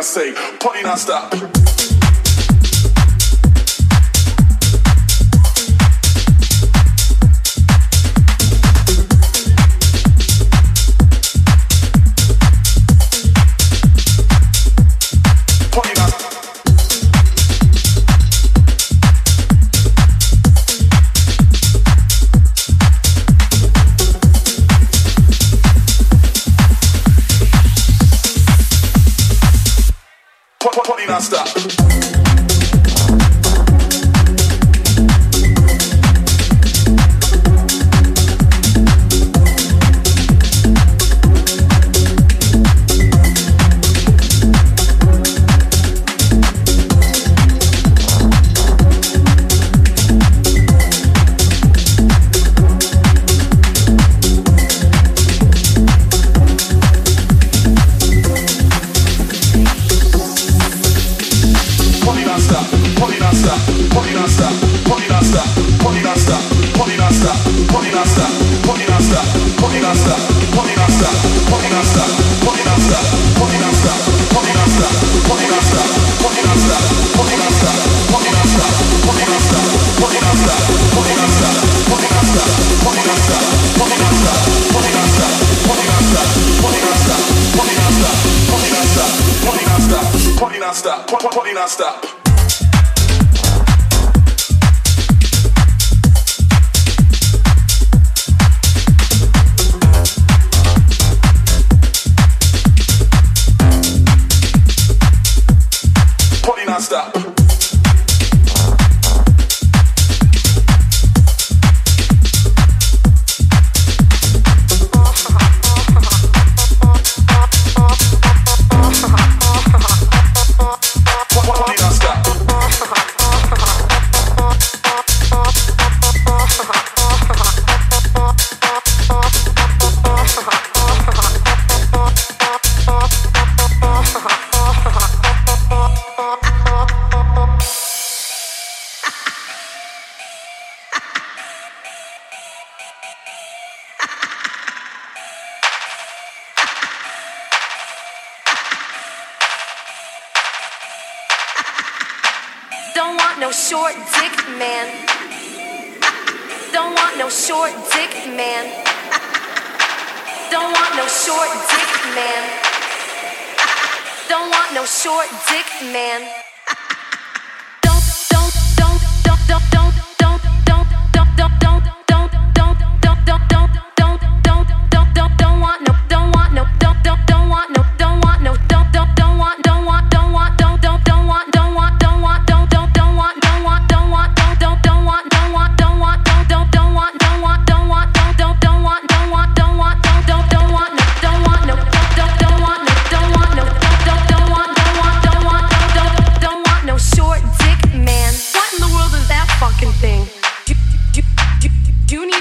I'ma say, party not stop. non-stop, party non-stop.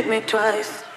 hit me twice.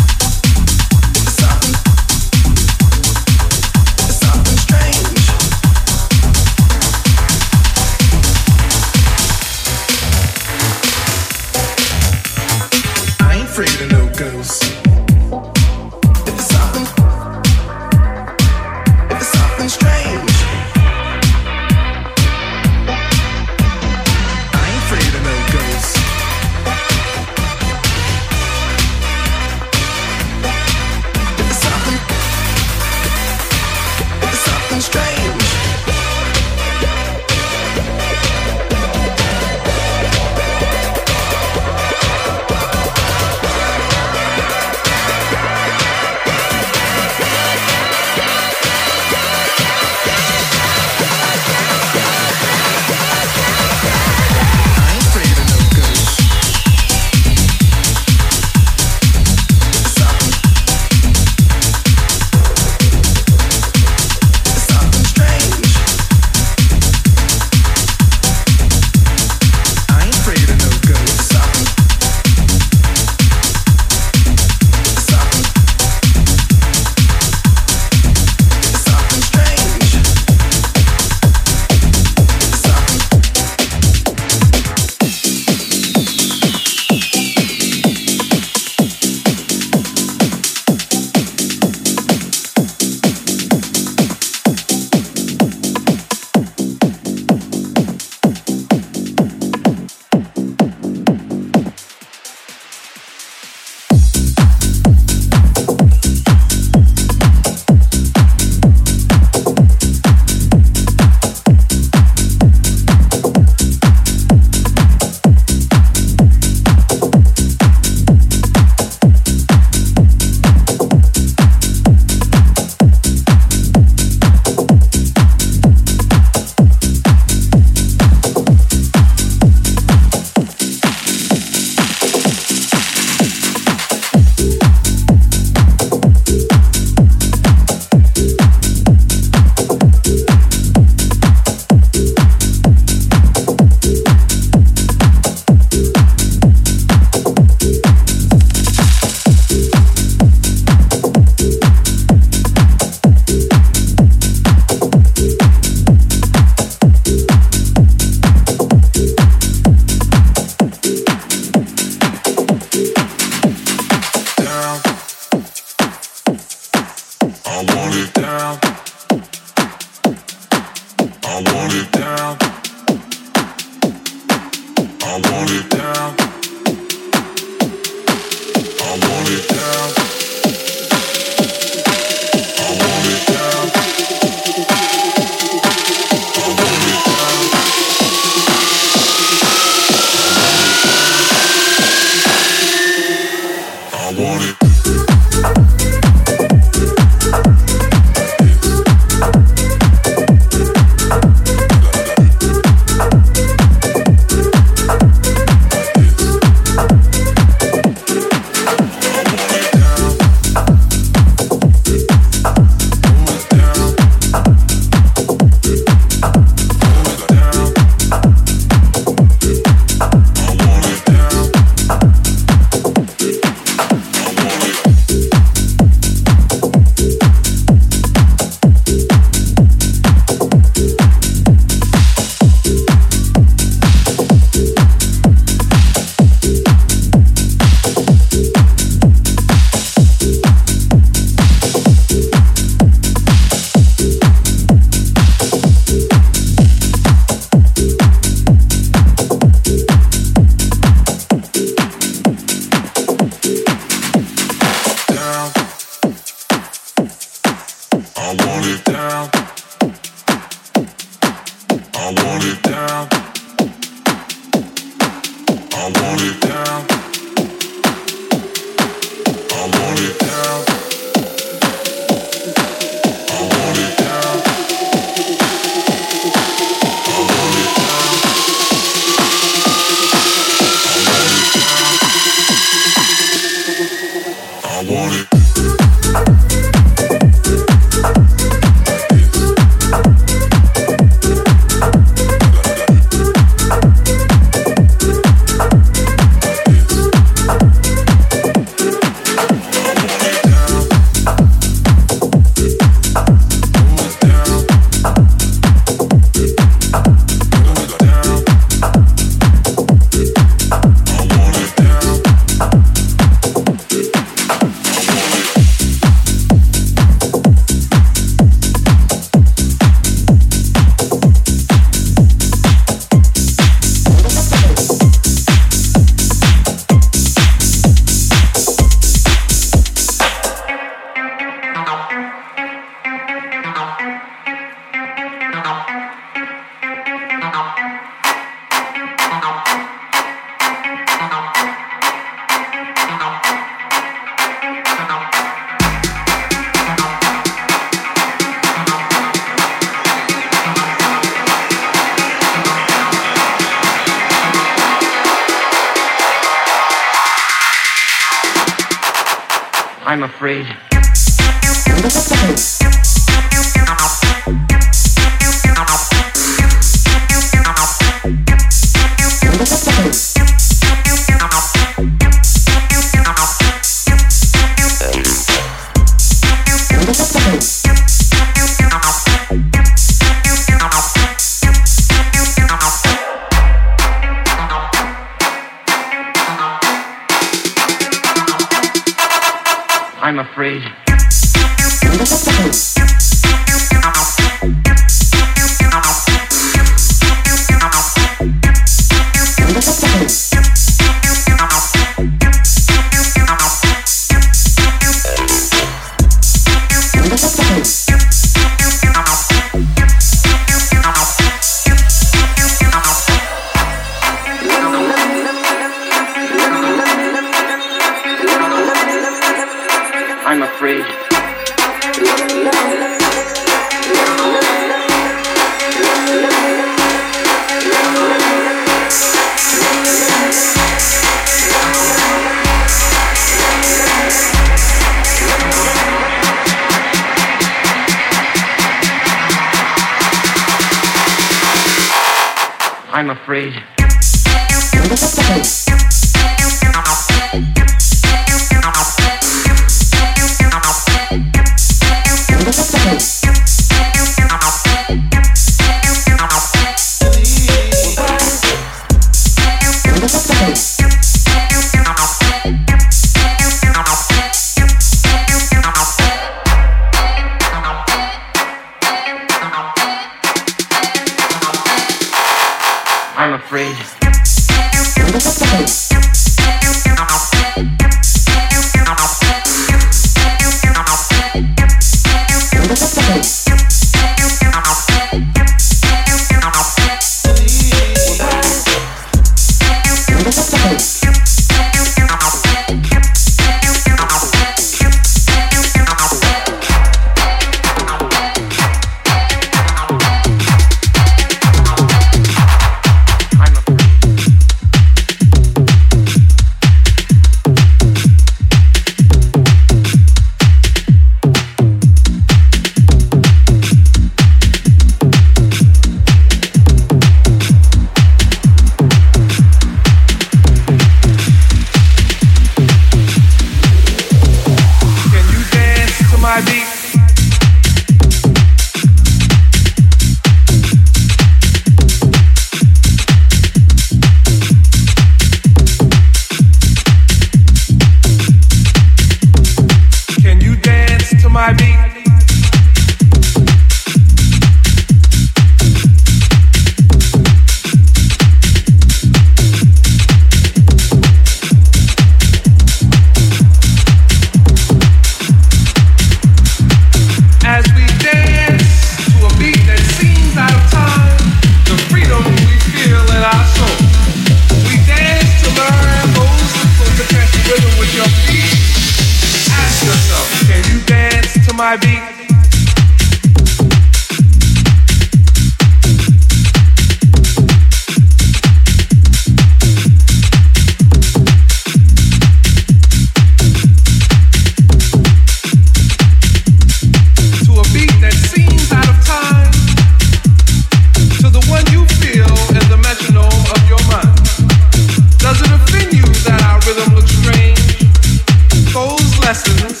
lessons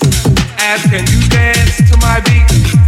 as can you dance to my beat?